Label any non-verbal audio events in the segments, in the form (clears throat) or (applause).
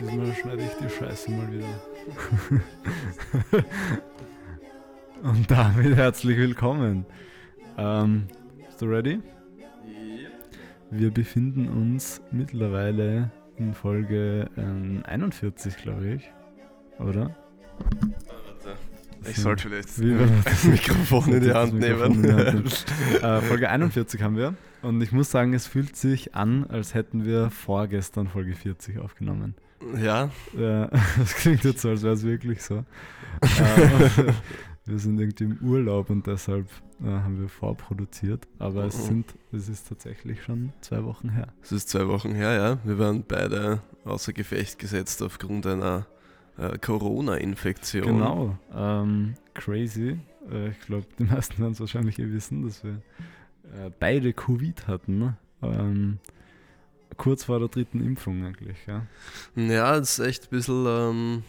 Diesmal schneide ich die Scheiße mal wieder. Und damit herzlich willkommen. Ähm, bist du ready? Wir befinden uns mittlerweile in Folge ähm, 41, glaube ich. Oder? Ich sollte vielleicht das Mikrofon in die Hand nehmen. die Hand (laughs) (laughs) äh, Folge (laughs) 41 haben wir. Und ich muss sagen, es fühlt sich an, als hätten wir vorgestern Folge 40 aufgenommen. ja, Ja, das klingt jetzt so, als wäre es wirklich so. Äh, wir sind irgendwie im Urlaub und deshalb äh, haben wir vorproduziert. Aber es, Mhm. sind, es ist tatsächlich schon zwei Wochen her. es ist zwei Wochen her, ja. Wir waren beide außer Gefecht gesetzt aufgrund einer äh, Corona-Infektion. Genau, ähm, crazy. Äh, ich glaube, die meisten werden es wahrscheinlich eh wissen, dass wir äh, beide Covid hatten. Ähm, kurz vor der dritten Impfung eigentlich, ja. Ja, das ist echt ein bisschen, ähm,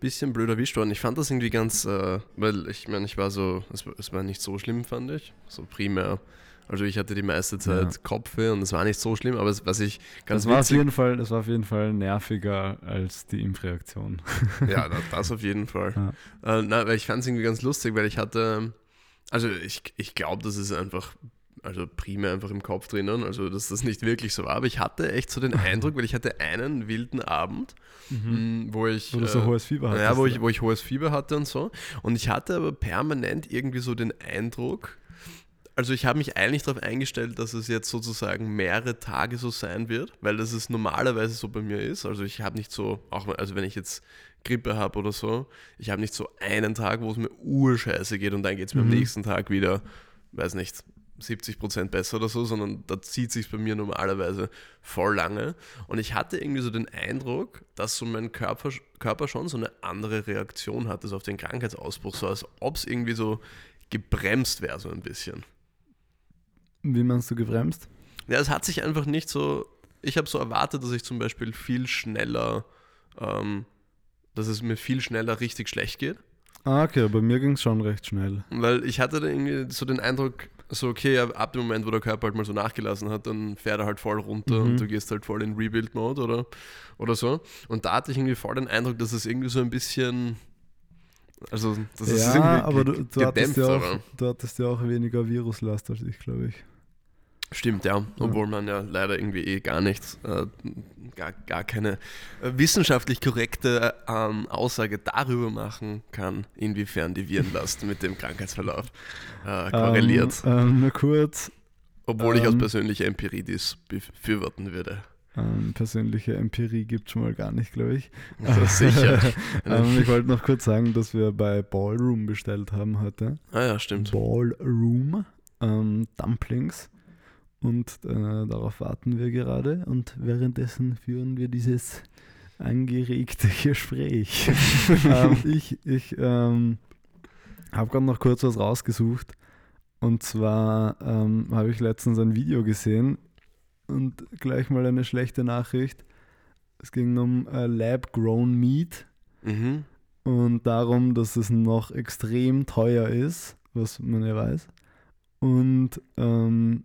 bisschen blöd erwischt worden. Ich fand das irgendwie ganz, äh, weil ich meine, ich war so, es, war- es war nicht so schlimm, fand ich. So primär. Also ich hatte die meiste Zeit Ja. Kopfweh und es war nicht so schlimm, aber es, was ich ganz Das war, auf jeden Fall, das war auf jeden Fall nerviger als die Impfreaktion. (laughs) Ja, das, das auf jeden Fall. Ja. Äh, nein, weil ich fand es irgendwie ganz lustig, weil ich hatte, also ich, ich glaube, das ist einfach, also primär einfach im Kopf drinnen, also dass das nicht wirklich so war, aber ich hatte echt so den (laughs) Eindruck, weil ich hatte einen wilden Abend, mh, wo ich... Wo du so äh, hohes Fieber hattest. ja, wo ich, ja. wo ich hohes Fieber hatte und so. Und ich hatte aber permanent irgendwie so den Eindruck, also ich habe mich eigentlich darauf eingestellt, dass es jetzt sozusagen mehrere Tage so sein wird, weil das es normalerweise so bei mir ist. Also ich habe nicht so, auch also wenn ich jetzt Grippe habe oder so, ich habe nicht so einen Tag, wo es mir urscheiße geht und dann geht es mir Mhm. am nächsten Tag wieder, weiß nicht, 70% besser oder so, sondern da zieht sich bei mir normalerweise voll lange. Und ich hatte irgendwie so den Eindruck, dass so mein Körper, Körper schon so eine andere Reaktion hatte so auf den Krankheitsausbruch, so als ob es irgendwie so gebremst wäre, so ein bisschen. Wie meinst du gebremst? Ja, es hat sich einfach nicht so. Ich habe so erwartet, dass ich zum Beispiel viel schneller, ähm, dass es mir viel schneller richtig schlecht geht. Ah, okay, bei mir ging es schon recht schnell. Weil ich hatte dann irgendwie so den Eindruck, so okay, ab dem Moment, wo der Körper halt mal so nachgelassen hat, dann fährt er halt voll runter Mhm. und du gehst halt voll in Rebuild-Mode oder, oder so. Und da hatte ich irgendwie voll den Eindruck, dass es irgendwie so ein bisschen. Also, das ist ja, irgendwie aber du, du, hattest ja auch, du hattest ja auch weniger Viruslast als ich, glaube ich. Stimmt, ja. Obwohl man ja leider irgendwie eh gar nichts, äh, gar, gar keine äh, wissenschaftlich korrekte ähm, Aussage darüber machen kann, inwiefern die Virenlast mit dem Krankheitsverlauf äh, korreliert. Ähm, ähm, nur kurz, Obwohl ich aus ähm, persönlicher Empirie dies befürworten würde. ähm, persönliche Empirie gibt es schon mal gar nicht, glaube ich. Also sicher. (laughs) (laughs) ähm, ich wollte noch kurz sagen, dass wir bei Ballroom bestellt haben heute. ah ja, stimmt. Ballroom ähm, Dumplings. Und äh, darauf warten wir gerade. Und währenddessen führen wir dieses angeregte Gespräch. (laughs) ähm, ich ich ähm, habe gerade noch kurz was rausgesucht. Und zwar ähm, habe ich letztens ein Video gesehen und gleich mal eine schlechte Nachricht. Es ging um äh, Lab-Grown Meat Mhm. und darum, dass es noch extrem teuer ist, was man ja weiß. Und ähm,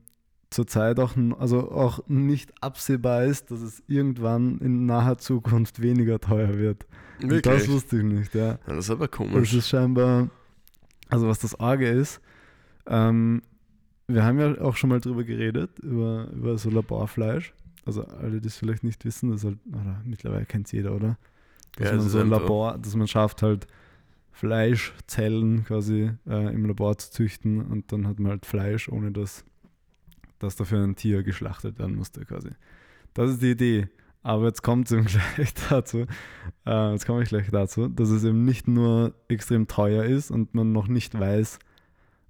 zurzeit auch, also auch nicht absehbar ist, dass es irgendwann in naher Zukunft weniger teuer wird. Und das Wirklich? wusste ich nicht, ja. Ja, das ist aber Das komisch. ist scheinbar, also was das Arge ist, ähm, wir haben ja auch schon mal drüber geredet, über, über so Laborfleisch. Also alle, die es vielleicht nicht wissen, das ist halt, oder mittlerweile kennt es jeder, oder? Dass Ja, man so ein Labor, dass man schafft halt Fleischzellen quasi äh, im Labor zu züchten und dann hat man halt Fleisch, ohne dass, dass dafür ein Tier geschlachtet werden musste quasi. Das ist die Idee. Aber jetzt kommt es eben (laughs) gleich dazu, äh, jetzt komme ich gleich dazu, dass es eben nicht nur extrem teuer ist und man noch nicht weiß,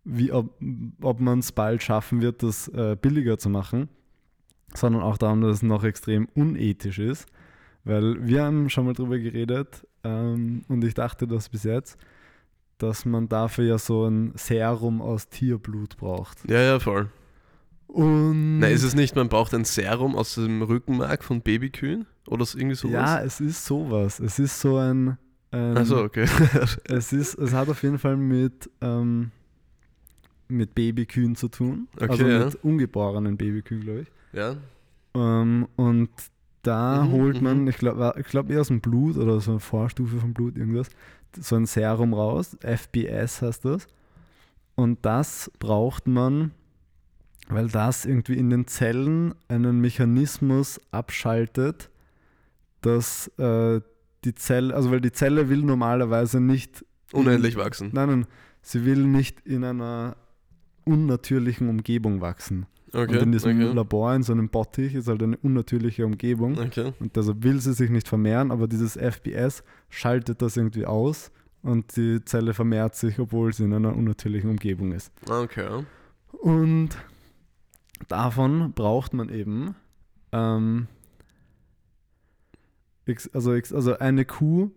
wie, ob, ob man es bald schaffen wird, das äh, billiger zu machen, sondern auch darum, dass es noch extrem unethisch ist. Weil wir haben schon mal drüber geredet ähm, und ich dachte das bis jetzt, dass man dafür ja so ein Serum aus Tierblut braucht. Ja, ja, voll. Und Na, ist es nicht, man braucht ein Serum aus dem Rückenmark von Babykühen? Oder so- irgendwie sowas? ja, es ist sowas. Es ist so ein. ein Achso, okay. (laughs) Es ist, es hat auf jeden Fall mit, ähm, mit Babykühen zu tun. Okay, also ja. mit ungeborenen Babykühen, glaube ich. Ja. Ähm, und da Mhm, holt man, mhm. ich glaube ich glaub eher aus dem Blut oder so eine Vorstufe vom Blut, irgendwas, so ein Serum raus. FBS heißt das. Und das braucht man, weil das irgendwie in den Zellen einen Mechanismus abschaltet, dass äh, die Zelle, also weil die Zelle will normalerweise nicht Unendlich wachsen. Nein, nein, sie will nicht in einer unnatürlichen Umgebung wachsen. Okay. Und in diesem okay. Labor, in so einem Bottich, ist halt eine unnatürliche Umgebung. okay. Und deshalb will sie sich nicht vermehren, aber dieses FBS schaltet das irgendwie aus und die Zelle vermehrt sich, obwohl sie in einer unnatürlichen Umgebung ist. Okay. Und davon braucht man eben, ähm, also, also eine Kuh,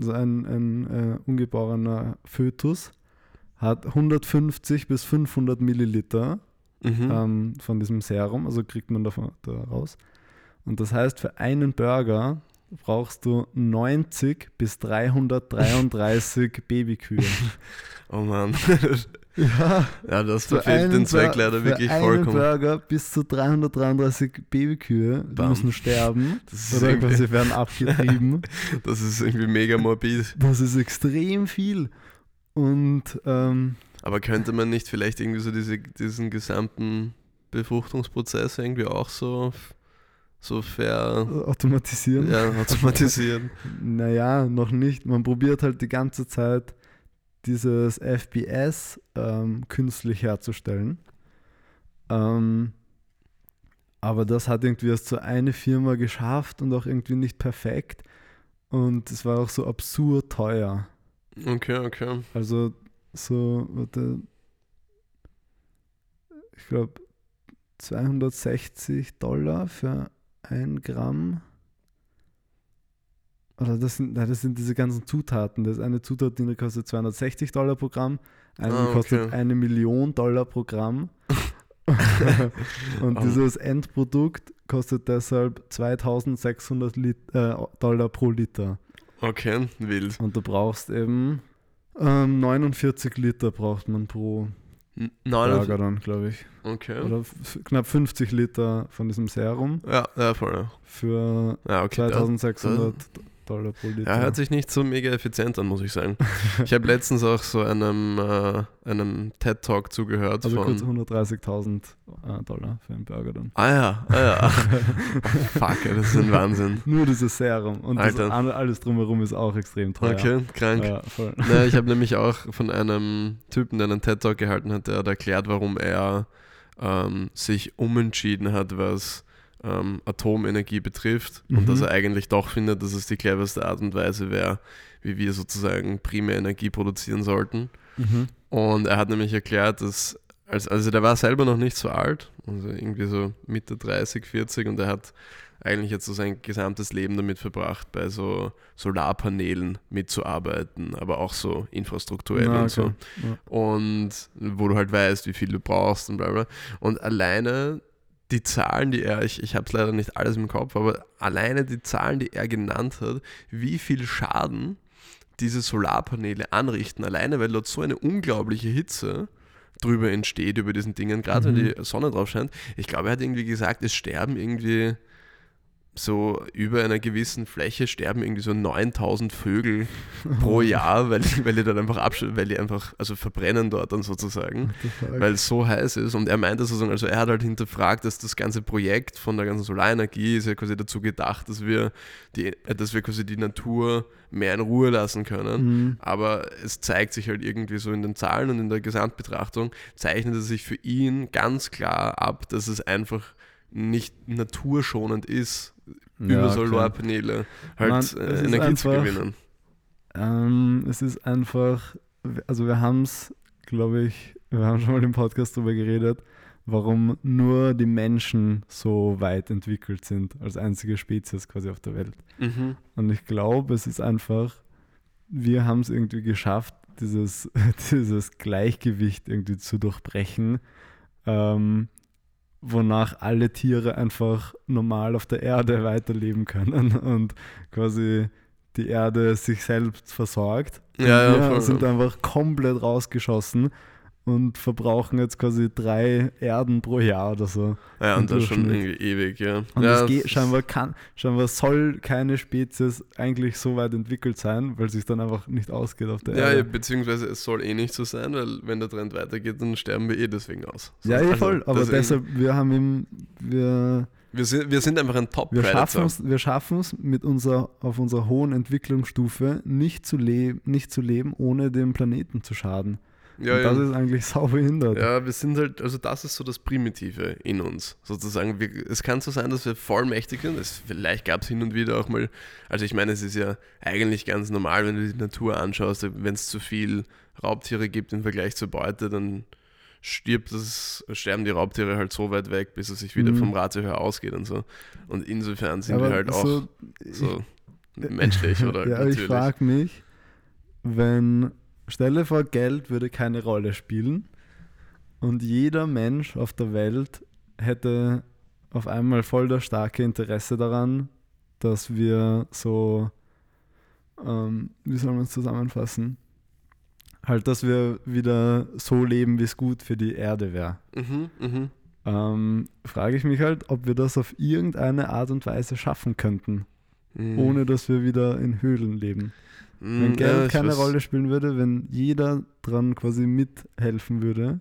also ein, ein äh, ungeborener Fötus, hat 150 bis 500 Milliliter Mhm. ähm, von diesem Serum, also kriegt man davon da raus. Und das heißt, für einen Burger brauchst du 90 bis 333 (laughs) Babykühe. oh Mann. (laughs) ja, ja, das verfehlt den Zweck leider wirklich einen vollkommen. Burger bis zu 333 Babykühe die Bam. müssen sterben (laughs) Das ist, oder irgendwie, quasi werden abgetrieben. (laughs) das ist irgendwie mega morbid. Das ist extrem viel. Und ähm, Aber könnte man nicht vielleicht irgendwie so diese, diesen gesamten Befruchtungsprozess irgendwie auch so, so fair automatisieren. ja, automatisieren? (laughs) Naja, noch nicht. Man probiert halt die ganze Zeit dieses FBS ähm, künstlich herzustellen. Ähm, aber das hat irgendwie erst so eine Firma geschafft und auch irgendwie nicht perfekt. Und es war auch so absurd teuer. Okay, okay. Also so, warte, ich glaube 260 Dollar für ein Gramm. Oder das sind, nein, das sind diese ganzen Zutaten. Das ist eine Zutat, die kostet 260 Dollar pro Gramm, eine Ah, okay. kostet eine Million Dollar pro Gramm. (laughs) Und Oh. dieses Endprodukt kostet deshalb 2600 Lit äh, Dollar pro Liter. Okay, wild. Und du brauchst eben ähm, 49 Liter braucht man pro 49. dann, glaube ich. Okay. Oder knapp 50 Liter von diesem Serum Ja, ja, voll. ja. für Ja, okay. Ja, 2600 Dollar pro Liter. ja, hört sich nicht so mega effizient an, muss ich sagen. Ich habe letztens auch so einem, äh, einem TED-Talk zugehört also kurz von. 130.000 äh, Dollar für einen Burger dann. Ah ja, ah ja. (laughs) Fuck, ey, das ist ein Wahnsinn. Nur dieses Serum. Und das Alter. alles drumherum ist auch extrem teuer. Okay, krank. Ja. Na, ich habe nämlich auch von einem Typen, der einen TED-Talk gehalten hat, der hat erklärt, warum er ähm, sich umentschieden hat, was ähm, Atomenergie betrifft Mhm. und dass er eigentlich doch findet, dass es die cleverste Art und Weise wäre, wie wir sozusagen Primärenergie produzieren sollten. Mhm. Und er hat nämlich erklärt, dass, als, also der war selber noch nicht so alt, also irgendwie so Mitte 30, 40 und er hat eigentlich jetzt so sein gesamtes Leben damit verbracht, bei so Solarpanelen mitzuarbeiten, aber auch so infrastrukturell Na, und so. okay. Ja. Und wo du halt weißt, wie viel du brauchst und bla bla. Und alleine die Zahlen, die er, ich, ich habe es leider nicht alles im Kopf, aber alleine die Zahlen, die er genannt hat, wie viel Schaden diese Solarpaneele anrichten, alleine weil dort so eine unglaubliche Hitze drüber entsteht, über diesen Dingen, gerade Mhm. wenn die Sonne drauf scheint. Ich glaube, er hat irgendwie gesagt, es sterben irgendwie so über einer gewissen Fläche sterben irgendwie so 9000 Vögel pro (laughs) Jahr, weil, weil die dann einfach weil die einfach, also verbrennen dort dann sozusagen, weil es so heiß ist. Und er meinte sozusagen, also er hat halt hinterfragt, dass das ganze Projekt von der ganzen Solarenergie ist ja quasi dazu gedacht, dass wir die, dass wir quasi die Natur mehr in Ruhe lassen können. Mhm. Aber es zeigt sich halt irgendwie so in den Zahlen und in der Gesamtbetrachtung, zeichnet es sich für ihn ganz klar ab, dass es einfach nicht naturschonend ist, über Ja. Solarpaneele halt Mann, äh, Energie zu einfach- gewinnen. Ähm, es ist einfach, also wir haben es, glaube ich, wir haben schon mal im Podcast darüber geredet, warum nur die Menschen so weit entwickelt sind als einzige Spezies quasi auf der Welt. Mhm. Und ich glaube, es ist einfach, wir haben es irgendwie geschafft, dieses, (laughs) dieses Gleichgewicht irgendwie zu durchbrechen, ähm, wonach alle Tiere einfach normal auf der Erde weiterleben können (laughs) und quasi die Erde sich selbst versorgt. Ja, ja, wir sind einfach komplett rausgeschossen und verbrauchen jetzt quasi drei Erden pro Jahr oder so. Ja, und das schon irgendwie ewig, ja. Und ja, es geht, scheinbar, kann, scheinbar soll keine Spezies eigentlich so weit entwickelt sein, weil es sich dann einfach nicht ausgeht auf der Ja, ja, Erde. beziehungsweise es soll eh nicht so sein, weil wenn der Trend weitergeht, dann sterben wir eh deswegen aus. So, Ja, eh also, voll, aber deswegen- deshalb, wir haben ihm, wir, Wir sind, wir sind einfach ein wir schaffen es, wir schaffen es mit unserer, auf unserer hohen Entwicklungsstufe nicht zu, leben, nicht zu leben, ohne dem Planeten zu schaden. Ja, Und ja. das ist eigentlich (laughs) sau behindert. Ja, wir sind halt, also das ist so das Primitive in uns, sozusagen. Wir, es kann so sein, dass wir vollmächtig sind. Es, vielleicht gab es hin und wieder auch mal, also ich meine, es ist ja eigentlich ganz normal, wenn du die Natur anschaust, wenn es zu viel Raubtiere gibt im Vergleich zur Beute, dann stirbt das, sterben die Raubtiere halt so weit weg, bis es sich wieder Mhm. vom Ratio her ausgeht und so. Und insofern sind Aber wir halt auch so, so menschlich (laughs) oder ja, aber ich frage mich, wenn, stelle vor, Geld würde keine Rolle spielen und jeder Mensch auf der Welt hätte auf einmal voll das starke Interesse daran, dass wir so, ähm, wie soll man es zusammenfassen? Halt, dass wir wieder so leben, wie es gut für die Erde wäre. Mhm, mhm. Ähm, frage ich mich halt, ob wir das auf irgendeine Art und Weise schaffen könnten, Mhm. ohne dass wir wieder in Höhlen leben. Mhm, Wenn ja, Geld ich keine weiß. Rolle spielen würde, wenn jeder dran quasi mithelfen würde,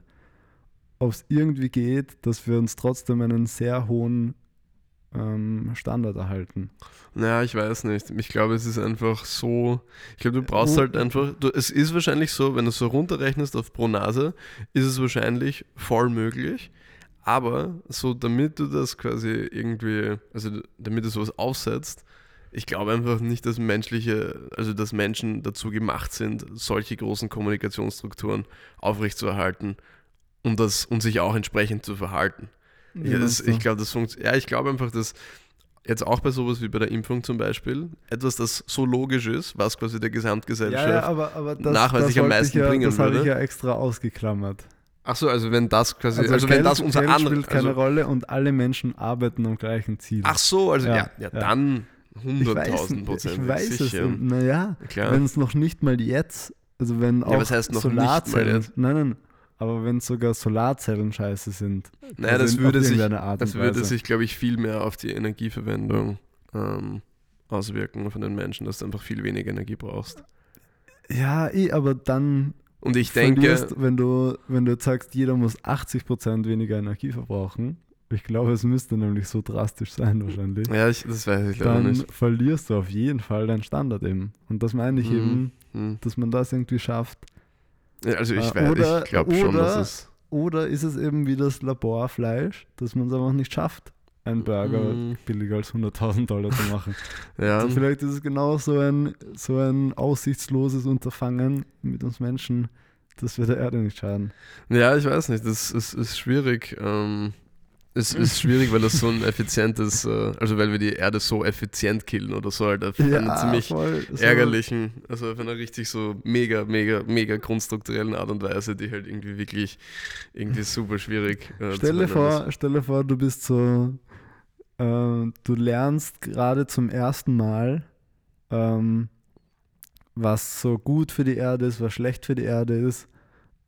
ob es irgendwie geht, dass wir uns trotzdem einen sehr hohen ähm, Standard erhalten. Naja, ich weiß nicht. Ich glaube, es ist einfach so. Ich glaube, du brauchst Oh. halt einfach. Du, es ist wahrscheinlich so, wenn du es so runterrechnest auf pro Nase, ist es wahrscheinlich voll möglich. Aber so, damit du das quasi irgendwie, also damit du sowas aufsetzt, ich glaube einfach nicht, dass menschliche, also dass Menschen dazu gemacht sind, solche großen Kommunikationsstrukturen aufrechtzuerhalten und das und sich auch entsprechend zu verhalten. Ja, das, ich glaube, das funktioniert. Ja, ich glaube einfach, dass jetzt auch bei sowas wie bei der Impfung zum Beispiel, etwas, das so logisch ist, was quasi der Gesamtgesellschaft. ja, ja, aber, aber das, nachweislich das am meisten ich ja, bringen Das habe ich würde. ja extra ausgeklammert. Ach so, also wenn das quasi, also, wenn Geld, das unser Geld spielt keine Also, Rolle und alle Menschen arbeiten am gleichen Ziel. ach so, also ja, Ja, ja, dann ich 100.000 Prozent. ich weiß es. sicher. Naja, Klar. wenn es noch nicht mal jetzt, also wenn auch was heißt noch nicht mal Solarzellen, jetzt? nein, nein, aber wenn sogar Solarzellen scheiße sind. naja, also das würde sich, das würde sich, glaube ich, viel mehr auf die Energieverwendung ähm, auswirken von den Menschen, dass du einfach viel weniger Energie brauchst. Ja, eh, aber dann Und ich denke, wenn du, wenn du jetzt sagst, jeder muss 80% weniger Energie verbrauchen, ich glaube, es müsste nämlich so drastisch sein wahrscheinlich, ja, ich, das weiß ich dann nicht. verlierst du auf jeden Fall deinen Standard eben. Und das meine ich Mhm. eben, Hm. dass man das irgendwie schafft. Ja, Also ich, Äh, oder- ich glaube schon, dass es. Oder ist es eben wie das Laborfleisch, dass man es einfach nicht schafft, einen Burger Mhm. billiger als 100.000 Dollar zu machen? (laughs) Ja, Also vielleicht ist es genau so ein, so ein aussichtsloses Unterfangen mit uns Menschen, dass wir der Erde nicht schaden. ja, ich weiß nicht, das ist, ist schwierig. Ähm, es ist schwierig, weil das so ein effizientes, äh, also weil wir die Erde so effizient killen oder so halt auf einer ziemlich voll. Ärgerlichen, also auf einer richtig so mega, mega, mega konstrukturellen Art und Weise, die halt irgendwie wirklich irgendwie super schwierig äh, zu Stell dir, handeln vor, stell dir vor, du bist so, äh, du lernst gerade zum ersten Mal, ähm, was so gut für die Erde ist, was schlecht für die Erde ist,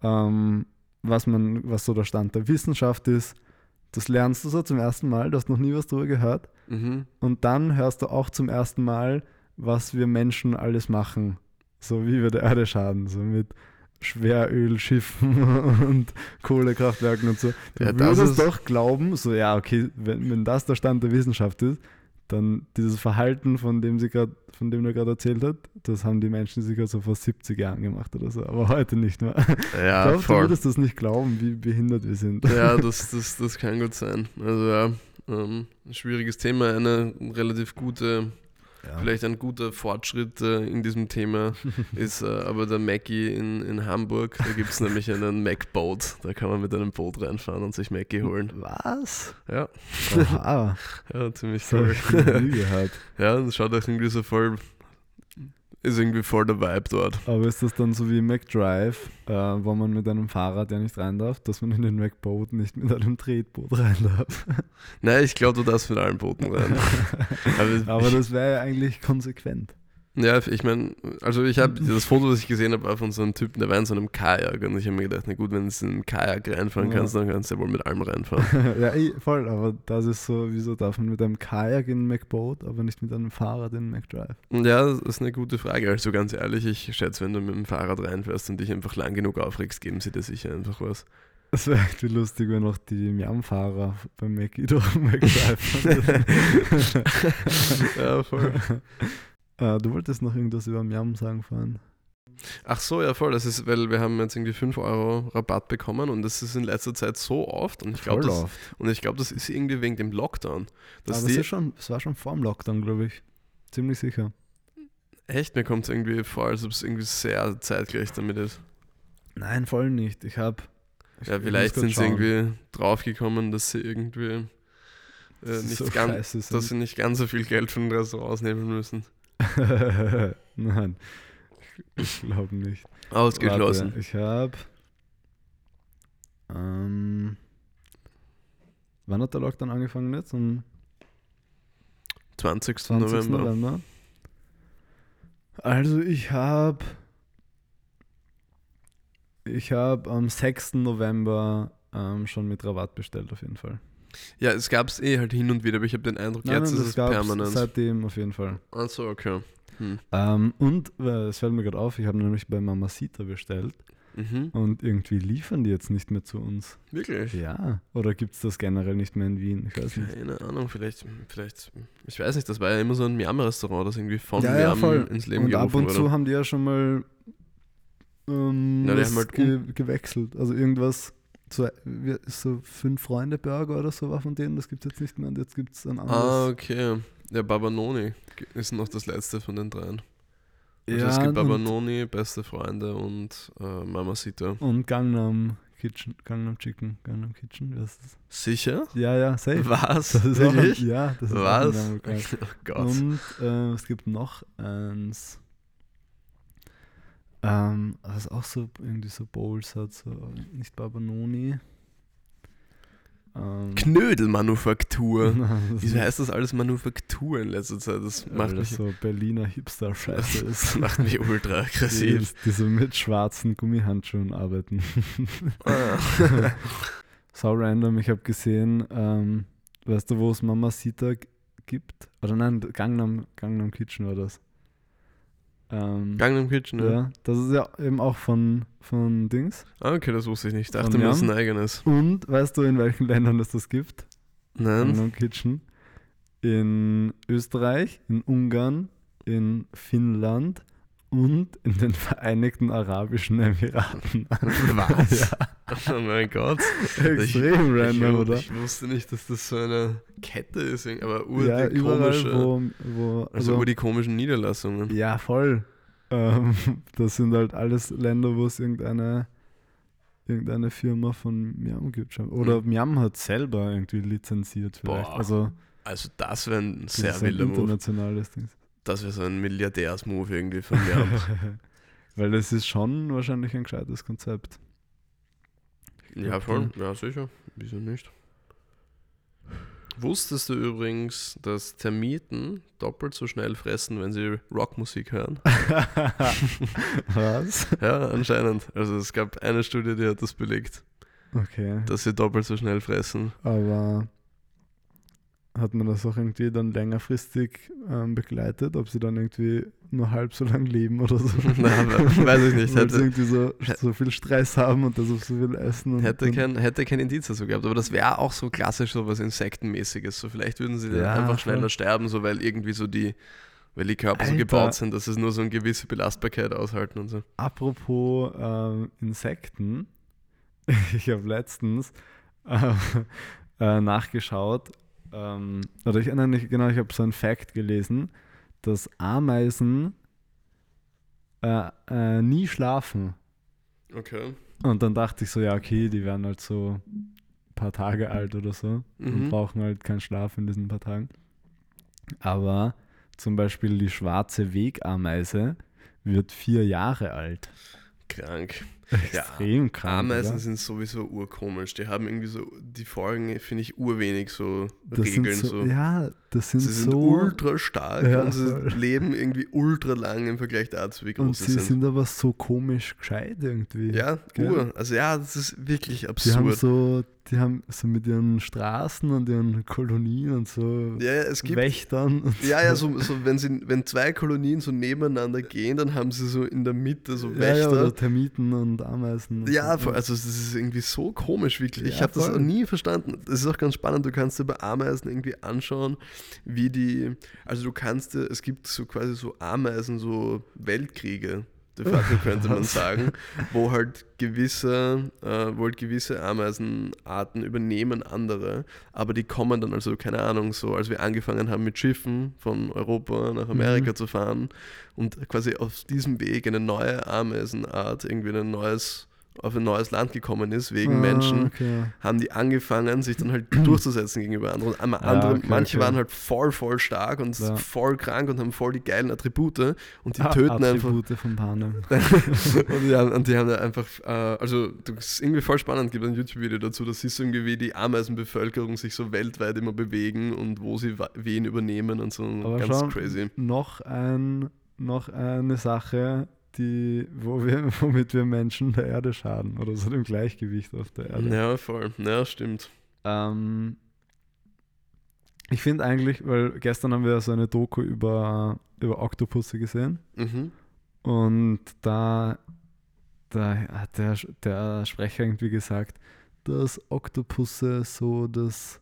ähm, was man, was so der Stand der Wissenschaft ist. Das lernst du so zum ersten Mal, du hast noch nie was drüber gehört. Mhm. Und dann hörst du auch zum ersten Mal, was wir Menschen alles machen. So wie wir der Erde schaden. So mit Schwerölschiffen (laughs) und Kohlekraftwerken und so. Du Ja, das würdest ist- doch glauben, so ja, okay, wenn, wenn das der Stand der Wissenschaft ist, dann dieses Verhalten, von dem sie grad, von dem du gerade erzählt hast, das haben die Menschen sicher so vor 70 Jahren gemacht oder so, aber heute nicht mehr. Ja, (laughs) ich glaube, du würdest das nicht glauben, wie behindert wir sind. Ja, (laughs) das, das, das kann gut sein. Also ja, ähm, ein schwieriges Thema, eine relativ gute, Ja. vielleicht ein guter Fortschritt äh, in diesem Thema (laughs) ist äh, aber der Mackie in, in Hamburg. Da gibt es (laughs) nämlich einen Mac-Boat. Da kann man mit einem Boot reinfahren und sich Mackie holen. Was? Ja, Aha, (laughs) ja ziemlich cool. gehört. Ja, das schaut auch irgendwie so voll, ist irgendwie voll der Vibe dort. Aber ist das dann so wie McDrive, äh, wo man mit einem Fahrrad ja nicht rein darf, dass man in den McBoat nicht mit einem Tretboot rein darf? Nein, ich glaube, du darfst mit allen Booten rein. (laughs) Aber, Aber das wäre ja eigentlich konsequent. Ja, ich meine, also ich habe das Foto, das ich gesehen habe, war von so einem Typen, der war in so einem Kajak und ich habe mir gedacht, na gut, wenn du in einem Kajak reinfahren Ja. kannst, dann kannst du ja wohl mit allem reinfahren. (laughs) ja, eh, voll, aber das ist so, wieso darf man mit einem Kajak in McBoat, aber nicht mit einem Fahrrad in McDrive? ja, das ist eine gute Frage. Also ganz ehrlich, ich schätze, wenn du mit dem Fahrrad reinfährst und dich einfach lang genug aufregst, geben sie dir sicher einfach was. Es wäre echt lustig, wenn noch die Miam-Fahrer beim (laughs) McDrive (laughs) ja, voll. Äh, Du wolltest noch irgendwas über Miam sagen vorhin. Ach so, ja voll. Das ist, weil wir haben jetzt irgendwie 5 Euro Rabatt bekommen und das ist in letzter Zeit so oft und ich glaube, das, und ich glaub, das ist irgendwie wegen dem Lockdown. Dass Aber die, ist schon, es war schon vor dem Lockdown, glaube ich. Ziemlich sicher. echt, mir kommt es irgendwie vor, als ob es irgendwie sehr zeitgleich damit ist. Nein, voll nicht. Ich habe. Ja, vielleicht sind sie irgendwie draufgekommen, dass sie irgendwie äh, nicht so ganz, dass sie nicht ganz so viel Geld von den Restaurants nehmen müssen. (laughs) Nein, ich glaube nicht. Ausgeschlossen. Warte, ich habe. Ähm, wann hat der Lockdown angefangen jetzt? Am 20. 20. November. November. Also ich habe. Ich habe am 6. November ähm, schon mit Rabatt bestellt, auf jeden Fall. Ja, es gab es eh halt hin und wieder, aber ich habe den Eindruck, jetzt ist es permanent. seitdem auf jeden Fall. Achso, okay. Hm. Ähm, und äh, es fällt mir gerade auf, ich habe nämlich bei Mamacita bestellt Mhm. und irgendwie liefern die jetzt nicht mehr zu uns. Wirklich? Ja. Oder gibt es das generell nicht mehr in Wien? Ich weiß nicht. Keine Ahnung, vielleicht, vielleicht, ich weiß nicht, das war ja immer so ein Miam-Restaurant, das irgendwie von Ja, ja, Miam voll. ins Leben Und ab gerufen und zu wurde. haben die ja schon mal ähm, Na, die haben halt ge gewechselt. Also irgendwas, so, wie- so fünf Freunde Burger oder so war von denen, das gibt es jetzt nicht mehr und jetzt gibt es ein Ah, anderes. okay. Der Babanoni ist noch das letzte von den dreien. Also ja, es gibt Babanoni, Beste Freunde und äh, Mamacita. und Gangnam Kitchen, Gangnam Chicken, Gangnam Kitchen, heißt das? Sicher? Ja, ja, safe. Was? Das ist auch ja, das ist auch Was? ein. (laughs) Oh Gott. Und äh, es gibt noch eins, ähm, was auch so irgendwie so Bowls hat, so nicht Babanoni. Ähm, Knödelmanufaktur. (laughs) das Wieso heißt das alles Manufaktur in letzter Zeit? Das macht das mich, so Berliner Hipster-Scheiße (laughs) das ist. macht mich ultra aggressiv. Die, die so mit schwarzen Gummihandschuhen arbeiten. Ah. (laughs) so random, ich habe gesehen, ähm, weißt du, wo es Mamacita g- gibt? Oder nein, Gangnam, Gangnam Kitchen war das. Ähm, Gangnam Kitchen, ja. ja. das ist ja eben auch von, von Dings. Ah, okay, das wusste ich nicht. Ich dachte mir, das ist ein eigenes. Und weißt du, in welchen Ländern es das gibt? Nein. Gangnam Kitchen. In Österreich, in Ungarn, in Finnland und in den Vereinigten Arabischen Emiraten. (laughs) Was? (laughs) Oh mein Gott. Extrem ich, random, ich, oder? Ich wusste nicht, dass das so eine Kette ist, aber ur ja, die komische, wo, wo also ur die komischen Niederlassungen. ja, voll. Ähm, (laughs) das sind halt alles Länder, wo es irgendeine, irgendeine Firma von Miam gibt. schon. Oder Mhm. Miam hat selber irgendwie lizenziert vielleicht. Boah, also Also das wäre ein sehr wilder Move. internationales Ding. Das wäre so ein Milliardärs-Move irgendwie von mir. (laughs) Weil das ist schon wahrscheinlich ein gescheites Konzept. Ja, voll. Ja, sicher. Wieso nicht? Wusstest du übrigens, dass Termiten doppelt so schnell fressen, wenn sie Rockmusik hören? (laughs) (laughs) Was? Ja, anscheinend. Also es gab eine Studie, die hat das belegt, Okay. dass sie doppelt so schnell fressen. Aber hat man das auch irgendwie dann längerfristig ähm, begleitet, ob sie dann irgendwie nur halb so lang leben oder so? (laughs) We- weiß ich nicht. Weil sie irgendwie so, so viel Stress haben und deshalb so viel essen. Und hätte, und, kein, hätte kein Indiz dazu gehabt, aber das wäre auch so klassisch so was Insektenmäßiges. So vielleicht würden sie dann Ja, einfach schneller voll. sterben, so weil irgendwie so die, weil die Körper so Alter. gebaut sind, dass es nur so eine gewisse Belastbarkeit aushalten und so. Apropos ähm, Insekten, (laughs) ich habe letztens äh, (laughs) äh, nachgeschaut, ähm, oder ich erinnere mich, genau, ich habe so ein Fact gelesen, dass Ameisen äh, äh, nie schlafen. Okay. Und dann dachte ich so, ja, okay, die werden halt so ein paar Tage alt oder so und Mhm. brauchen halt keinen Schlaf in diesen paar Tagen. Aber zum Beispiel die schwarze Wegameise wird vier Jahre alt. Krank. Extrem krank. Ameisen oder? sind sowieso urkomisch. Die haben irgendwie so, die Folgen finde ich urwenig so Das sind Regeln. so, So, Ja, das sind Sie sind so. ultra stark Ja, und sie voll. leben irgendwie ultra lang im Vergleich dazu, wie groß und sie sie sind. sind aber so komisch gescheit irgendwie. Ja, ur. Also ja, das ist wirklich Die haben absurd. so, die haben so mit ihren Straßen und ihren Kolonien und so ja, ja, es gibt Wächtern. Und Ja, ja, so, so wenn, sie, wenn zwei Kolonien so nebeneinander gehen, dann haben sie so in der Mitte so ja, ja, Wächter. oder Termiten und Ameisen. und Ja, so. also das ist irgendwie so komisch, wirklich. ich Ja, habe das auch nie verstanden. Das ist auch ganz spannend, du kannst dir bei Ameisen irgendwie anschauen, wie die, also du kannst dir, es gibt so quasi so Ameisen, so Weltkriege, de facto könnte man sagen, wo halt gewisse, äh, wo halt gewisse Ameisenarten übernehmen andere, aber die kommen dann, also keine Ahnung, so als wir angefangen haben mit Schiffen von Europa nach Amerika Mhm. zu fahren und quasi auf diesem Weg eine neue Ameisenart, irgendwie ein neues, auf ein neues Land gekommen ist, wegen Ah, Menschen, Okay. haben die angefangen, sich dann halt (clears throat) durchzusetzen gegenüber anderen. Ah, andere, okay, manche okay. waren halt voll, voll stark und Ja. voll krank und haben voll die geilen Attribute und die Ah, töten einfach. Attribute von Panem. (laughs) und, die haben, und die haben da einfach, äh, also das ist irgendwie voll spannend, gibt ein YouTube-Video dazu, da siehst du irgendwie, wie die Ameisenbevölkerung sich so weltweit immer bewegen und wo sie wen übernehmen und so. Aber Ganz crazy. Noch, ein, noch eine Sache, die, wo wir, (laughs) womit wir Menschen der Erde schaden oder so dem Gleichgewicht auf der Erde. Ja, voll. Ja, stimmt. Ähm, ich finde eigentlich, weil gestern haben wir so eine Doku über, über Oktopusse gesehen Mhm. und da, da hat der, der Sprecher irgendwie gesagt, dass Oktopusse so das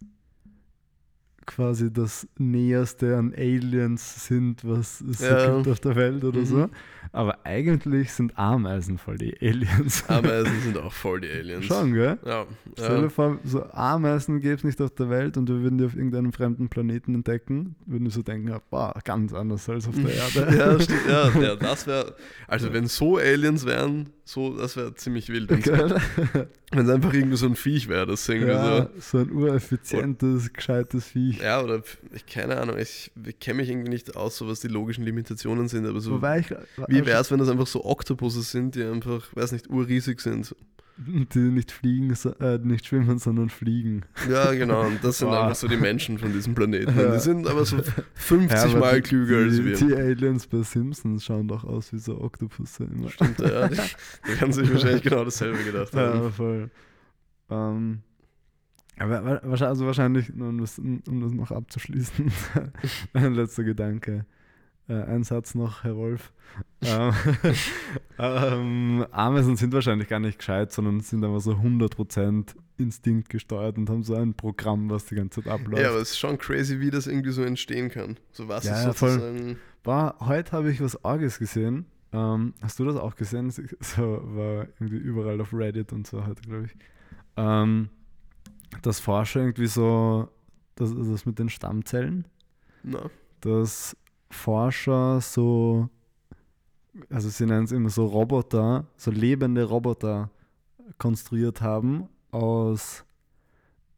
quasi das Näherste an Aliens sind, was es Ja. gibt auf der Welt oder Mhm. so. Aber eigentlich sind Ameisen voll die Aliens. (laughs) Ameisen sind auch voll die Aliens. Schon, gell? Ja. Stell dir vor, so Ameisen gäbe es nicht auf der Welt und wir würden die auf irgendeinem fremden Planeten entdecken, würden wir so denken, boah, ganz anders als auf der (laughs) Erde. ja, stimmt. Ja, (laughs) ja das wäre, also wenn so Aliens wären, so, das wäre ziemlich wild. Wenn es (laughs) einfach irgendwie so ein Viech wäre, das irgendwie ja, so. so ein ureffizientes, gescheites Viech. Ja, oder ich keine Ahnung, ich, ich kenne mich irgendwie nicht aus, so was die logischen Limitationen sind, aber so. Wobei ich, wie wäre es, wenn das einfach so Oktopusse sind, die einfach, weiß nicht, urriesig sind? (laughs) die nicht fliegen, äh, nicht schwimmen, sondern fliegen. Ja, genau. Und das sind (laughs) einfach so die Menschen von diesem Planeten. Ja. Die sind aber so 50 aber Mal die, klüger als die, wir. Die Aliens bei Simpsons schauen doch aus wie so Oktopusse immer. Stimmt, ja. (laughs) Die, die werden sich wahrscheinlich genau dasselbe gedacht haben. Ja, voll. Ähm, aber also wahrscheinlich, um das, um das noch abzuschließen, ein letzter Gedanke. Äh, ein Satz noch, Herr Wolf. ähm, (laughs) ähm, Ameisen sind wahrscheinlich gar nicht gescheit, sondern sind einfach so 100% Instinkt gesteuert und haben so ein Programm, was die ganze Zeit abläuft. Ja, aber es ist schon crazy, wie das irgendwie so entstehen kann. So was Ja, ist sozusagen. War, heute habe ich was Arges gesehen. Ähm, hast du das auch gesehen? (laughs) So war irgendwie überall auf Reddit und so heute, glaube ich. Ähm, dass Forscher irgendwie so, das, das mit den Stammzellen, Na, dass Forscher so, also sie nennen es immer so Roboter, so lebende Roboter konstruiert haben aus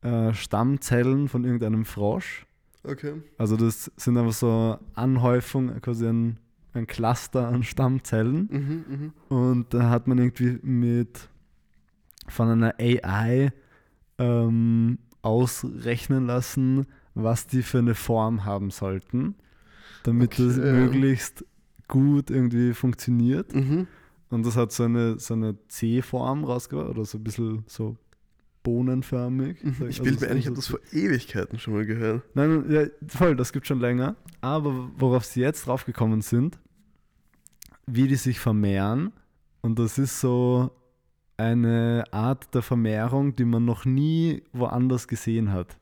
äh, Stammzellen von irgendeinem Frosch. okay. Also das sind einfach so Anhäufung, quasi ein, ein Cluster an Stammzellen. Mhm, mhm. Und da hat man irgendwie mit von einer AI ähm, ausrechnen lassen, was die für eine Form haben sollten, damit das Okay. möglichst gut irgendwie funktioniert. Mhm. Und das hat so eine, so eine C-Form rausgebracht, oder so ein bisschen so bohnenförmig. Mhm. Also Ich bilde mir so- ein, ich habe das vor Ewigkeiten schon mal gehört. Nein, ja, voll, das gibt schon länger. Aber worauf sie jetzt draufgekommen sind, wie die sich vermehren. Und das ist so eine Art der Vermehrung, die man noch nie woanders gesehen hat.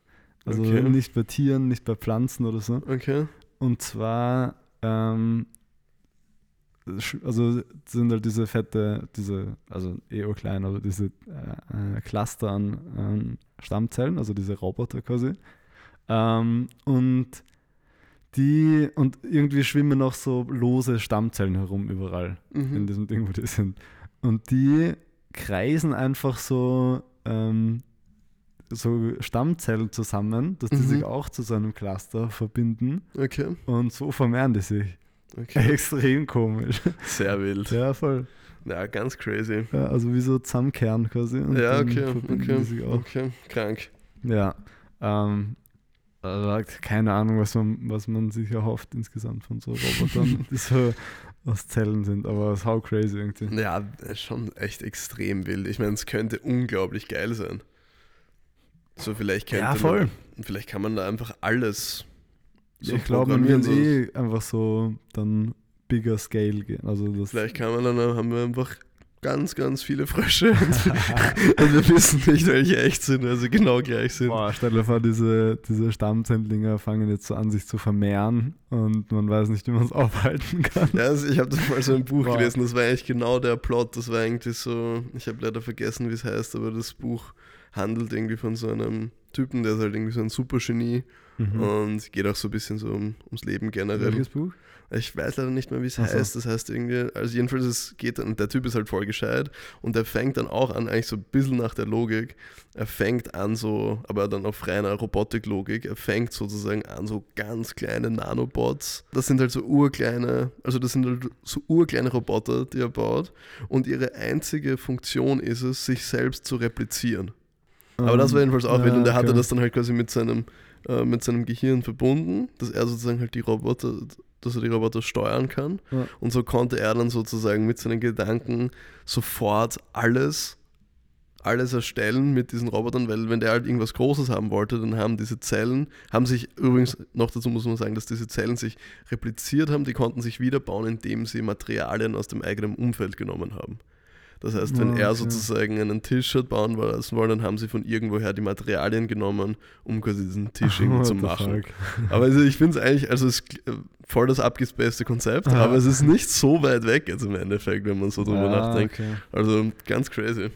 Also Okay. nicht bei Tieren, nicht bei Pflanzen oder so. Okay. Und zwar, ähm, also sind halt diese fette, diese, also eh klein, aber diese äh, äh, Cluster an, an Stammzellen, also diese Roboter quasi. Ähm, und die, und irgendwie schwimmen auch so lose Stammzellen herum überall in Mhm. diesem Ding, wo die sind. Und die kreisen einfach so, ähm, so Stammzellen zusammen, dass die Mhm. sich auch zu so einem Cluster verbinden. Okay. Und so vermehren die sich. Okay. (laughs) Extrem komisch. Sehr wild. Ja, voll. Ja, ganz crazy. Ja, also wie so zusammenkehren quasi. Ja, okay, okay, okay, krank. Ja. Ähm, also keine Ahnung, was man, was man sich erhofft insgesamt von so Robotern, (laughs) die so aus Zellen sind, aber es ist how crazy irgendwie. Ja, schon echt extrem wild. Ich meine, es könnte unglaublich geil sein. So, vielleicht könnte Ja, voll. Man, vielleicht kann man da einfach alles so ich glaube, man so- eh einfach so dann bigger scale gehen. Also das Vielleicht kann man dann, haben wir einfach ganz, ganz viele Frösche und, (laughs) und wir wissen nicht, welche echt sind, also genau gleich sind. Boah, stell dir vor, diese, diese Stammzentlinger fangen jetzt so an, sich zu vermehren und man weiß nicht, wie man es aufhalten kann. Ja, also ich habe das mal so ein Buch Wow. gelesen, das war eigentlich genau der Plot, das war eigentlich so, ich habe leider vergessen, wie es heißt, aber das Buch handelt irgendwie von so einem Typen, der ist halt irgendwie so ein Supergenie Mhm. und geht auch so ein bisschen so um, ums Leben generell. Welches Buch? Ich weiß leider nicht mehr, wie es so. heißt. Das heißt irgendwie, also jedenfalls es geht dann, der Typ ist halt voll gescheit und der fängt dann auch an, eigentlich so ein bisschen nach der Logik, er fängt an so, aber dann auf reiner Robotiklogik, er fängt sozusagen an so ganz kleine Nanobots. Das sind halt so urkleine, also das sind halt so urkleine Roboter, die er baut und ihre einzige Funktion ist es, sich selbst zu replizieren. Aber das war jedenfalls auch wild und er hatte Ähm, okay. das dann halt quasi mit seinem, äh, mit seinem Gehirn verbunden, dass er sozusagen halt die Roboter, dass er die Roboter steuern kann. Ja. Und so konnte er dann sozusagen mit seinen Gedanken sofort alles, alles erstellen mit diesen Robotern, weil wenn der halt irgendwas Großes haben wollte, dann haben diese Zellen, haben sich übrigens, noch dazu muss man sagen, dass diese Zellen sich repliziert haben, die konnten sich wiederbauen, indem sie Materialien aus dem eigenen Umfeld genommen haben. Das heißt, wenn Ah, er okay. sozusagen einen Tisch hat bauen lassen wollen, dann haben sie von irgendwoher die Materialien genommen, um quasi diesen Tisch (laughs) irgendwie What zu machen. fuck? (laughs) Aber also ich finde es eigentlich, also es ist äh, voll das abgespacete Konzept, Aha. aber es ist nicht so weit weg jetzt im Endeffekt, wenn man so drüber Ah, nachdenkt. okay. Also ganz crazy.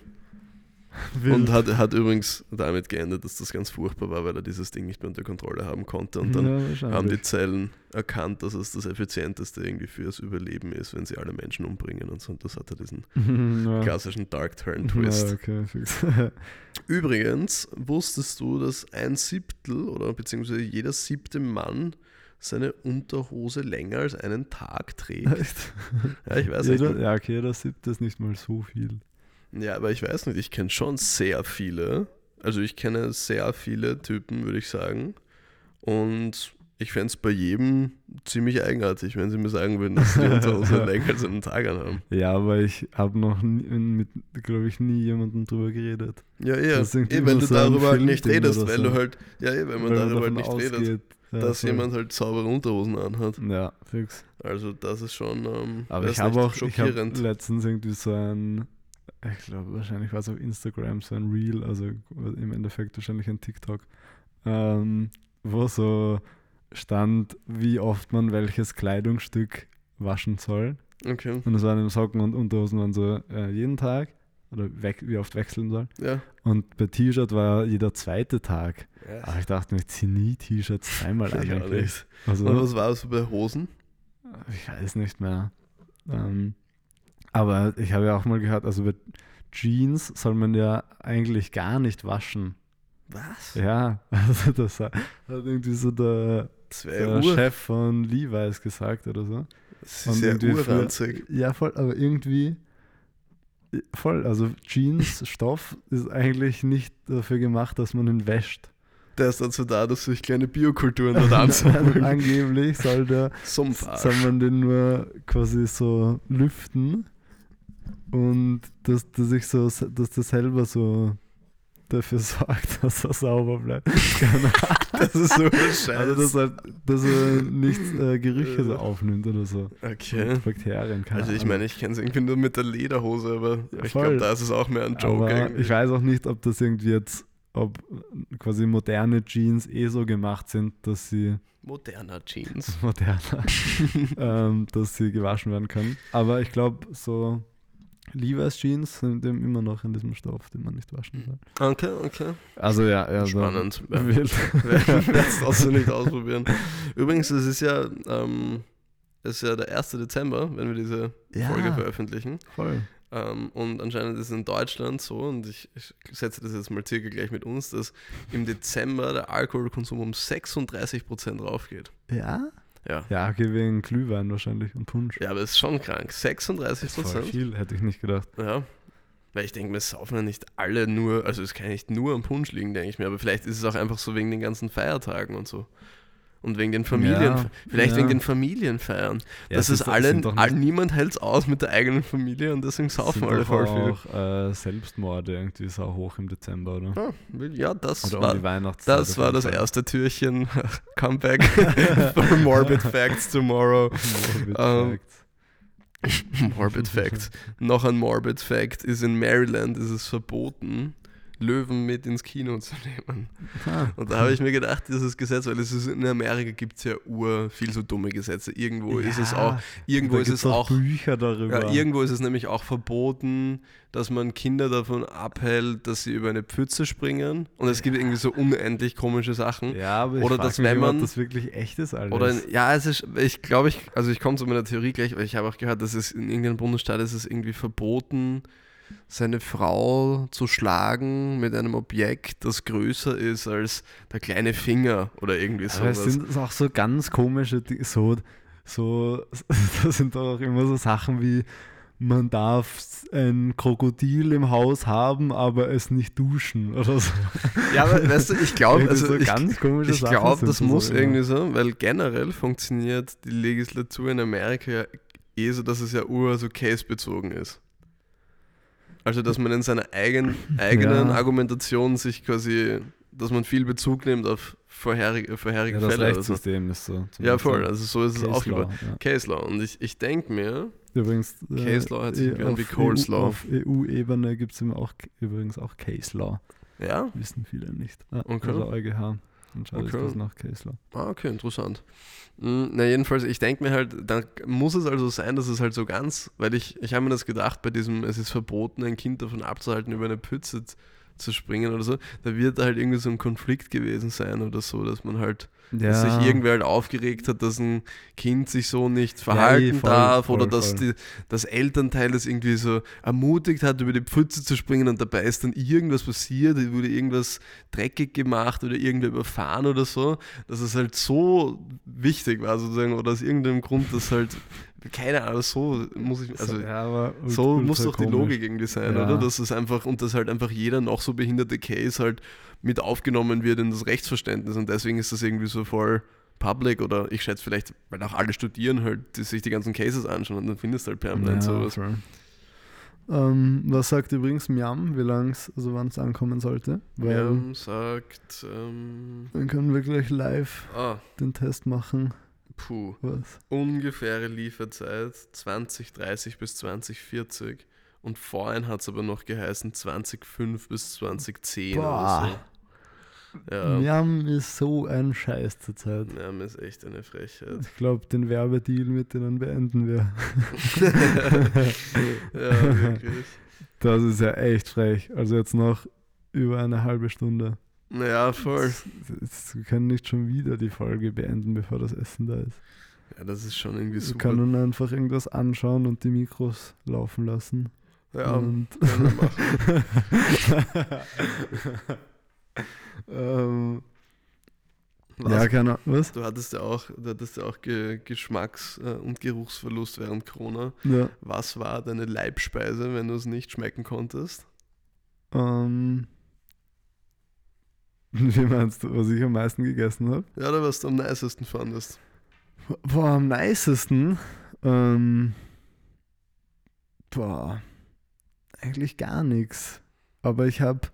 (laughs) Und hat, hat übrigens damit geendet, dass das ganz furchtbar war, weil er dieses Ding nicht mehr unter Kontrolle haben konnte. Und dann ja, haben die. Zellen erkannt, dass es das Effizienteste irgendwie fürs Überleben ist, wenn sie alle Menschen umbringen und so. Und das hatte diesen (laughs) ja. klassischen Dark Turn Twist. Ja, okay. (laughs) Übrigens, wusstest du, dass ein Siebtel oder beziehungsweise jeder siebte Mann seine Unterhose länger als einen Tag trägt? Ja, ich weiß nicht. Ja, okay, jeder siebte ist nicht mal so viel. Ja, aber ich weiß nicht, ich kenne schon sehr viele. Also ich kenne sehr viele Typen, würde ich sagen. Und ich fände es bei jedem ziemlich eigenartig, wenn sie mir sagen würden, dass sie die Unterhose (laughs) länger als einen Tag anhaben. Ja, aber ich habe noch nie, mit, glaube ich, nie jemandem drüber geredet. Ja, ja. Eh, wenn du so darüber halt nicht redest, weil so. du halt, ja, eh, wenn man Weil darüber halt davon nicht redet, ausgeht, ja, dass voll. jemand halt saubere Unterhosen anhat. Ja, fix. Also das ist schon ähm, Aber ich habe auch ich hab schockierend. letztens irgendwie so ein, ich glaube wahrscheinlich war es auf Instagram, so ein Reel, also im Endeffekt wahrscheinlich ein TikTok, ähm, wo so stand, wie oft man welches Kleidungsstück waschen soll. okay, Und es waren eben Socken und Unterhosen waren so äh, jeden Tag oder wie oft wechseln soll. ja. Und bei T-Shirt war jeder zweite Tag. ja. Aber ich dachte mir, ich ziehe nie T-Shirts zweimal (laughs) an. Eigentlich. Also, Und was war es bei Hosen? ich weiß nicht mehr. Ähm, aber ich habe ja auch mal gehört, also bei Jeans soll man ja eigentlich gar nicht waschen. Was? Ja, (laughs) also das hat irgendwie so der, der. Chef von Levi's gesagt oder so. Das Und ist sehr irgendwie für- urranzig. Ja, voll, aber irgendwie voll, also Jeans, (laughs) Stoff ist eigentlich nicht dafür gemacht, dass man ihn wäscht. Der ist dazu da, dass sich kleine Biokulturen dort (laughs) ansammeln. Angeblich soll, der, soll man den nur quasi so lüften und dass, dass ich so, dass das selber so dafür (laughs) sorgt, dass er sauber bleibt. (laughs) Das ist so ein Scheiß. Also dass er, dass er nicht äh, Gerüche so aufnimmt oder so. okay. Und Bakterien, keine Also ich meine, ich kenne es irgendwie nur mit der Lederhose, aber ich voll. glaube, da ist es auch mehr ein Joke Aber ich weiß auch nicht, ob das irgendwie jetzt, ob quasi moderne Jeans eh so gemacht sind, dass sie Moderner Jeans. (laughs) moderner, ähm, dass sie gewaschen werden können. Aber ich glaube, so Levi's Jeans sind eben immer noch in diesem Stoff, den man nicht waschen soll. Okay, okay. Also ja, ja Spannend. (laughs) Ja. Wild. werde es trotzdem nicht ausprobieren. Übrigens, es ist ja, ähm, es ist ja der 1. Dezember, wenn wir diese Ja. Folge veröffentlichen. Voll. Ähm, und anscheinend ist es in Deutschland so, und ich, ich setze das jetzt mal circa gleich mit uns, dass im Dezember der Alkoholkonsum um 36% raufgeht. Ja? Ja. Ja, okay, wegen Glühwein wahrscheinlich und Punsch. Ja, aber ist schon krank. 36 Voll Prozent. viel, hätte ich nicht gedacht. Ja. Weil ich denke, wir saufen ja nicht alle nur, also es kann ja nicht nur am Punsch liegen, denke ich mir, aber vielleicht ist es auch einfach so wegen den ganzen Feiertagen und so. Und wegen den Familien, Ja, vielleicht ja. wegen den Familienfeiern. Ja, das ist ist- alle, sind doch all, niemand hält es aus mit der eigenen Familie und deswegen saufen alle voll viel. auch äh, Selbstmorde irgendwie sau hoch im Dezember, oder? Ah, Ja, das Oder um war, die Weihnachtszeit. das war das erste Türchen. (laughs) Comeback for (laughs) (laughs) Morbid Facts tomorrow. Morbid Ähm, Facts. Morbid Fact. Noch ein Morbid Fact ist in Maryland ist es verboten, Löwen mit ins Kino zu nehmen. Ah. Und da habe ich mir gedacht, dieses Gesetz, weil es ist in Amerika gibt es ja ur viel so dumme Gesetze. Irgendwo ist es auch, irgendwo ist es auch, Bücher darüber. ja, irgendwo ist es nämlich auch verboten, dass man Kinder davon abhält, dass sie über eine Pfütze springen. Und es gibt irgendwie so unendlich komische Sachen. ja, aber ich oder dass mich wenn man- das wirklich echt ist, alles. Oder in, ja, es ist, ich glaube, ich, also ich komme zu meiner Theorie gleich, weil ich habe auch gehört, dass es in irgendeinem Bundesstaat ist es irgendwie verboten, seine Frau zu schlagen mit einem Objekt, das größer ist als der kleine Finger oder irgendwie aber es sowas. sind auch so ganz komische, so, so, (laughs) das sind doch auch immer so Sachen wie, man darf ein Krokodil im Haus haben, aber es nicht duschen oder so. Ja, aber weißt du, ich glaube, (laughs) also so ich, ich glaube, das so muss immer. irgendwie so, weil generell funktioniert die Legislatur in Amerika ja eh so, dass es ja ur so case-bezogen ist. Also, dass man in seiner eigen, eigenen Ja. Argumentation sich quasi, dass man viel Bezug nimmt auf vorherige, vorherige Ja, das Fälle. Oder so. Rechtssystem ist so. Ja, voll. Also, so ist es Case auch Law, über ja. Case Law. Und ich, ich denke mir, Übrigens, Case Law hört sich irgendwie an wie auf Coleslaw. EU, Auf EU-Ebene gibt es auch übrigens auch Case Law. ja, Wissen viele nicht. Ah, Okay. Also EuGH entscheidet Okay. das nach Law. Ah, okay, interessant. Mm, Na, jedenfalls, ich denke mir halt, dann muss es also sein, dass es halt so ganz, weil ich, ich habe mir das gedacht, bei diesem, es ist verboten, ein Kind davon abzuhalten, über eine Pütze z- zu springen oder so, da wird halt irgendwie so ein Konflikt gewesen sein oder so, dass man halt, dass sich irgendwer halt aufgeregt hat, dass ein Kind sich so nicht verhalten eh, voll, darf voll, oder dass voll. die, das Elternteil das irgendwie so ermutigt hat, über die Pfütze zu springen und dabei ist dann irgendwas passiert, es wurde irgendwas dreckig gemacht oder irgendwer überfahren oder so, dass es halt so wichtig war sozusagen oder aus irgendeinem Grund, dass halt, keine Ahnung, so muss ich, also so, ja, so muss doch die. Logik irgendwie sein, Ja. oder? Dass es einfach, und dass halt einfach jeder noch so behinderte Case halt mit aufgenommen wird in das Rechtsverständnis und deswegen ist das irgendwie so voll public oder ich schätze vielleicht, weil auch alle studieren halt, die sich die ganzen Cases anschauen und dann findest du halt permanent Ja, sowas. voll. Ähm, was sagt übrigens Miam, wie lang es, also wann es ankommen sollte? Ähm, sagt, ähm, dann können wir gleich live ah, den Test machen. Puh, Was? ungefähre Lieferzeit 2030 bis 2040 und vorhin hat es aber noch geheißen 2005 bis 2010 Boah. oder so. Ja, Miam ist so ein Scheiß zurzeit. mir ist echt eine Frechheit. Ich glaube, den Werbedeal mit denen beenden wir. (laughs) ja, wirklich. Das ist ja echt frech. Also jetzt noch über eine halbe Stunde. Naja, voll. Wir können nicht schon wieder die Folge beenden, bevor das Essen da ist. Ja, das ist schon irgendwie Wir super. können einfach irgendwas anschauen und die Mikros laufen lassen. Ja, und können wir machen. (laughs) (laughs) ähm, Was? ja, keine Ahnung. Was? Du hattest ja auch, du hattest ja auch Ge Geschmacks- äh, und Geruchsverlust während Corona. Ja, Was war deine Leibspeise, wenn du es nicht schmecken konntest? ähm, (laughs) wie meinst du, was ich am meisten gegessen habe? Ja, oder was du am nicesten fandest? Boah, am nicesten. Ähm, boah, eigentlich gar nichts. Aber ich habe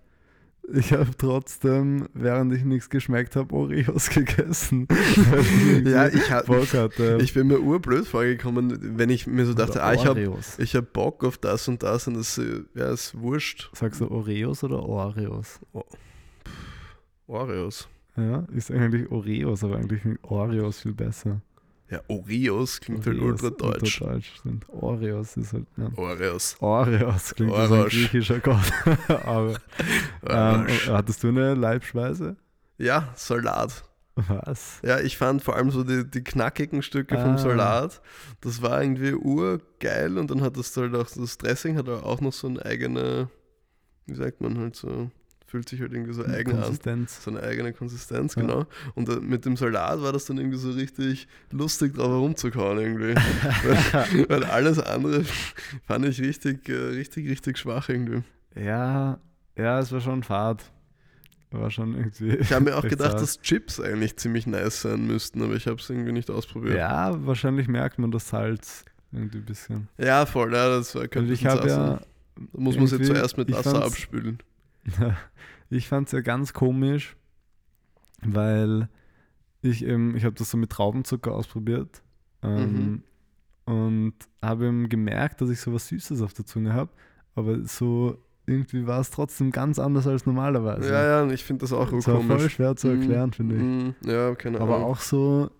ich hab trotzdem, während ich nichts geschmeckt habe, Oreos (laughs) gegessen. Ich (laughs) Ja, ich hatte. Ich bin mir urblöd vorgekommen, wenn ich mir so dachte, ah, ich habe ich hab Bock auf das und das und das ja, ist wurscht. Sagst du Oreos oder Oreos? Oreos. Ja, ist eigentlich Oreos, aber eigentlich klingt Oreos viel besser. Ja, Oreos klingt halt Oreos, ultra deutsch. Ultra stimmt. Oreos ist halt, ja. Oreos. Oreos klingt wie so ein griechischer Gott. (laughs) aber ähm, hattest du eine Leibspeise? Ja, Salat. Was? Ja, ich fand vor allem so die, die knackigen Stücke Ah. vom Salat, das war irgendwie urgeil und dann hattest du halt auch das Dressing, hat auch noch so eine eigene, wie sagt man halt so, fühlt sich halt irgendwie so eigen an. Konsistenz. So eine eigene Konsistenz, Ja. genau. Und äh, mit dem Salat war das dann irgendwie so richtig lustig drauf herumzukauen irgendwie. (laughs) weil, weil alles andere fand ich richtig, äh, richtig, richtig schwach irgendwie. Ja, ja, es war schon fad. War schon irgendwie. Ich habe mir auch (laughs) gedacht, dass Chips eigentlich ziemlich nice sein müssten, aber ich habe es irgendwie nicht ausprobiert. Ja, wahrscheinlich merkt man das Salz irgendwie ein bisschen. Ja, voll, ja, das war, Und könnte ich habe Sass ja. Da muss man sie zuerst mit Wasser abspülen. (laughs) ich fand es ja ganz komisch, weil ich eben, ich habe das so mit Traubenzucker ausprobiert ähm, und habe eben gemerkt, dass ich so was Süßes auf der Zunge habe, aber so irgendwie war es trotzdem ganz anders als normalerweise. ja, ja, und ich finde das auch das war voll komisch. schwer zu erklären, Mm, finde ich. mm, Ja, keine Ahnung. Aber auch so,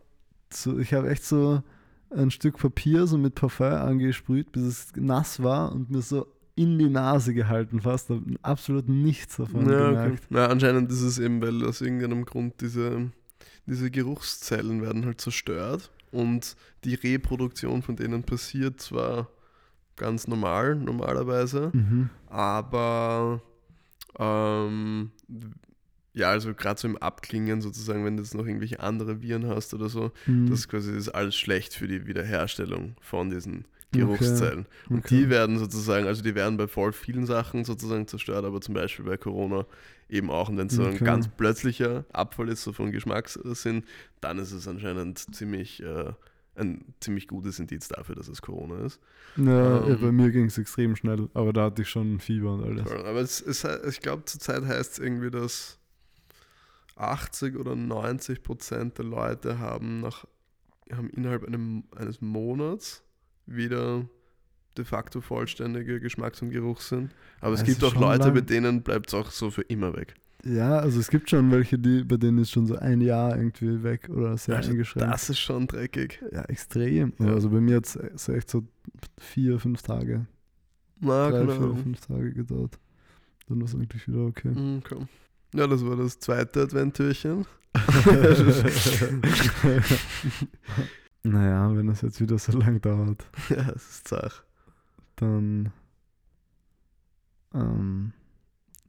so ich habe echt so ein Stück Papier so mit Parfum angesprüht, bis es nass war und mir so in die Nase gehalten fast. Absolut nichts davon Ja, okay. gemerkt. Na, anscheinend ist es eben, weil aus irgendeinem Grund diese, diese Geruchszellen werden halt zerstört und die Reproduktion von denen passiert zwar ganz normal, normalerweise, Mhm. aber ähm, ja, also gerade so im Abklingen sozusagen, wenn du jetzt noch irgendwelche andere Viren hast oder so, Mhm. das ist quasi das ist alles schlecht für die Wiederherstellung von diesen Geruchszellen. Und Okay. die werden sozusagen, also die werden bei voll vielen Sachen sozusagen zerstört, aber zum Beispiel bei Corona eben auch. Und wenn es so ein Okay. ganz plötzlicher Abfall ist, so von Geschmackssinn, dann ist es anscheinend ziemlich, äh, ein ziemlich gutes Indiz dafür, dass es Corona ist. Ja, ja, Ähm, bei mir ging es extrem schnell, aber da hatte ich schon Fieber und alles. Aber es halt- ich glaube, zurzeit heißt es irgendwie, dass 80 oder 90 Prozent der Leute haben, nach, haben innerhalb einem, eines Monats wieder de facto vollständige Geschmacks- und Geruchssinn. Aber es Das gibt auch Leute, lang. bei denen bleibt es auch so für immer weg. Ja, also es gibt schon welche, die, bei denen ist schon so ein Jahr irgendwie weg oder sehr Also eingeschränkt. das ist schon dreckig. ja, extrem. Ja. Also bei mir hat es echt so vier, fünf Tage, Na, drei, keine vier, fünf Tage gedauert. Dann war es eigentlich wieder okay. Mhm, komm. Ja, das war das zweite Adventtürchen. (laughs) naja, wenn es jetzt wieder so lang dauert, (laughs) ja, es ist Zach. dann. Ähm,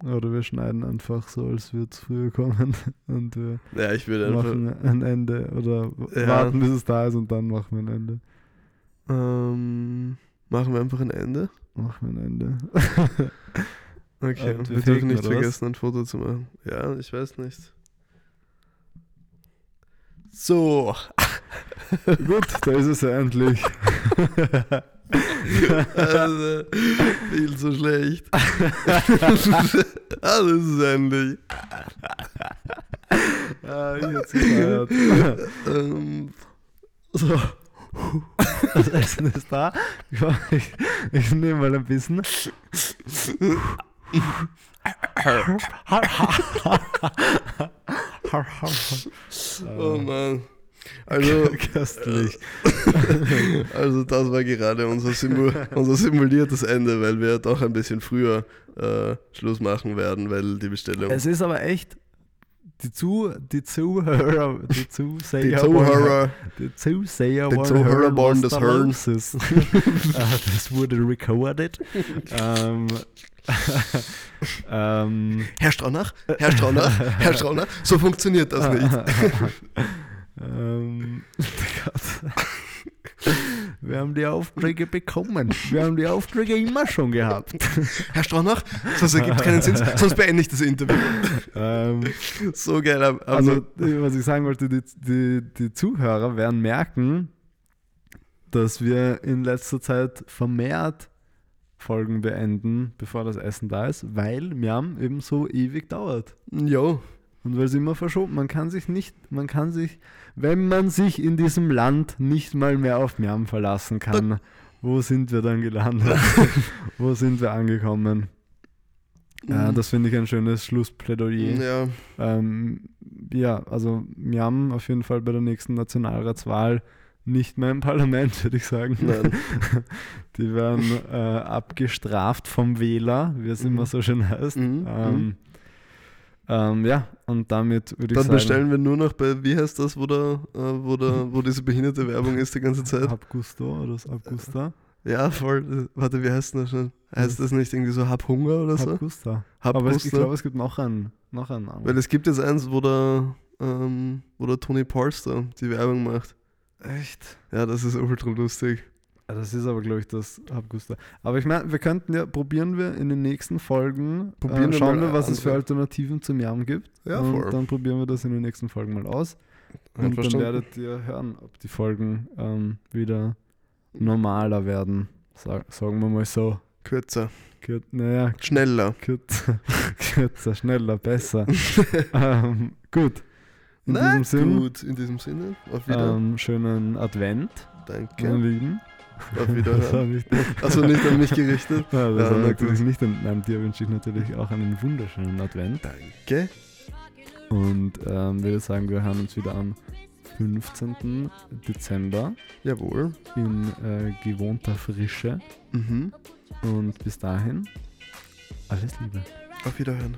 oder wir schneiden einfach so, als würde es früher kommen (laughs) und wir Ja, ich würde einfach. machen ein Ende oder Ja. warten, bis es da ist und dann machen wir ein Ende. Ähm, machen wir einfach ein Ende. Machen wir ein Ende. Okay, Und wir wir dürfen nicht oder was? vergessen, ein Foto zu machen. Ja, ich weiß nicht. So. (laughs) Gut, da ist es ja endlich. also, viel zu schlecht. (laughs) das ist endlich. ah, ich hab's gefeiert. Ähm, so. Das Essen ist da. Ich, ich, ich nehme mal ein bisschen. Oh Mann. Also, Köstlich. (laughs) also das war gerade unser, Simu unser simuliertes Ende, weil wir doch ein bisschen früher äh, Schluss machen werden, weil die Bestellung... Es ist aber echt, die, Zu, die Zuhörer, die Zuseher, die Zuhörer... die Zuseher Die Zuhörer was das. Ah, (laughs) das wurde recorded. ähm, (laughs) ähm, Herr Straunach, Herr Straunach, Herr Straunach, so funktioniert das nicht. (laughs) ähm, Gott. Wir haben die Aufträge bekommen. Wir haben die Aufträge immer schon gehabt. (laughs) Herr Straunach, sonst ergibt keinen Sinn, sonst beende ich das Interview. ähm, So geil. aber- also, was ich sagen wollte, die, die, die Zuhörer werden merken, dass wir in letzter Zeit vermehrt Folgen beenden, bevor das Essen da ist, weil Miam eben so ewig dauert. Jo, Und weil es immer verschoben, man kann sich nicht, man kann sich, wenn man sich in diesem Land nicht mal mehr auf Miam verlassen kann, (laughs) wo sind wir dann gelandet? (laughs) wo sind wir angekommen? Ja, das finde ich ein schönes Schlussplädoyer. ja, Ähm, ja, also Miam auf jeden Fall bei der nächsten Nationalratswahl nicht mehr im Parlament, würde ich sagen. nein. (laughs) Die werden äh, abgestraft vom Wähler, wie es Mhm. immer so schön heißt. Mhm, Ähm, ähm, ja, und damit würde ich Dann sagen, bestellen wir nur noch bei, wie heißt das, wo, da, äh, wo, da, wo diese behinderte Werbung ist die ganze Zeit? Abgusto oder das Abgusta. Ja, voll. Warte, wie heißt das schon? Heißt das nicht irgendwie so Hab Hunger oder so? Hab Gusta. Hab Aber es, ich glaube, es gibt noch einen, noch einen anderen. Weil es gibt jetzt eins, wo der, ähm, wo der Tony Polster die Werbung macht. Echt? Ja, das ist ultra lustig. Ja, Das ist aber, glaube ich, das Habgusta. Aber ich meine, wir könnten ja, probieren wir in den nächsten Folgen, Probieren äh, schauen wir, was es für. Alternativen zum Yam gibt. Ja, und voll. dann probieren wir das in den nächsten Folgen mal aus. Und dann Einverstanden. werdet ihr hören, ob die Folgen ähm, wieder normaler werden. Sag, sagen wir mal so. Kürzer. Kür naja, Schneller. kürzer, (laughs) kürzer, schneller, besser. (laughs) ähm, gut. In Na, diesem Sinne, gut. In diesem Sinne. Auf Wiedersehen. ähm, schönen Advent, Danke. meine Lieben. Auf Wiederhören. Also nicht an mich gerichtet. ja, das Ja, natürlich nicht. Und, nein, dir wünsche ich natürlich auch einen wunderschönen Advent. Danke. Und ähm, würde sagen, wir hören uns wieder am 15. Dezember Jawohl. in äh, gewohnter Frische. Mhm. Und bis dahin, alles Liebe. Auf Wiederhören.